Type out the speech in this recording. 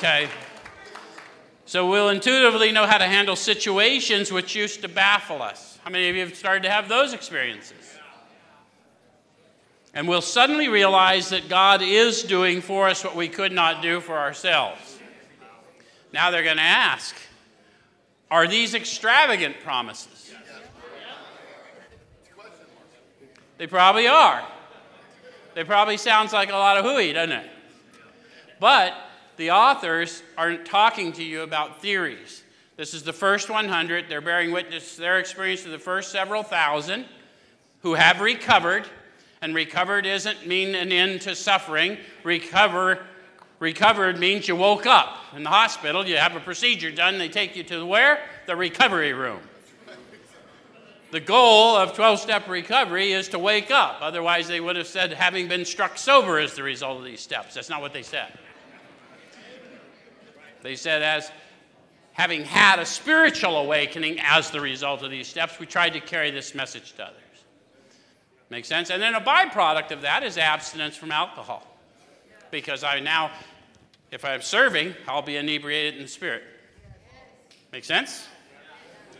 Okay. So we'll intuitively know how to handle situations which used to baffle us. How many of you have started to have those experiences? And we'll suddenly realize that God is doing for us what we could not do for ourselves. Now they're going to ask Are these extravagant promises? They probably are. They probably sounds like a lot of hooey, doesn't it? But the authors aren't talking to you about theories. This is the first 100. They're bearing witness to their experience of the first several thousand who have recovered. And recovered doesn't mean an end to suffering. Recover, recovered means you woke up in the hospital. You have a procedure done. They take you to where? The recovery room. The goal of 12 step recovery is to wake up. Otherwise, they would have said having been struck sober is the result of these steps. That's not what they said. They said, as having had a spiritual awakening as the result of these steps, we tried to carry this message to others. Make sense? And then a byproduct of that is abstinence from alcohol. Because I now, if I'm serving, I'll be inebriated in spirit. Make sense?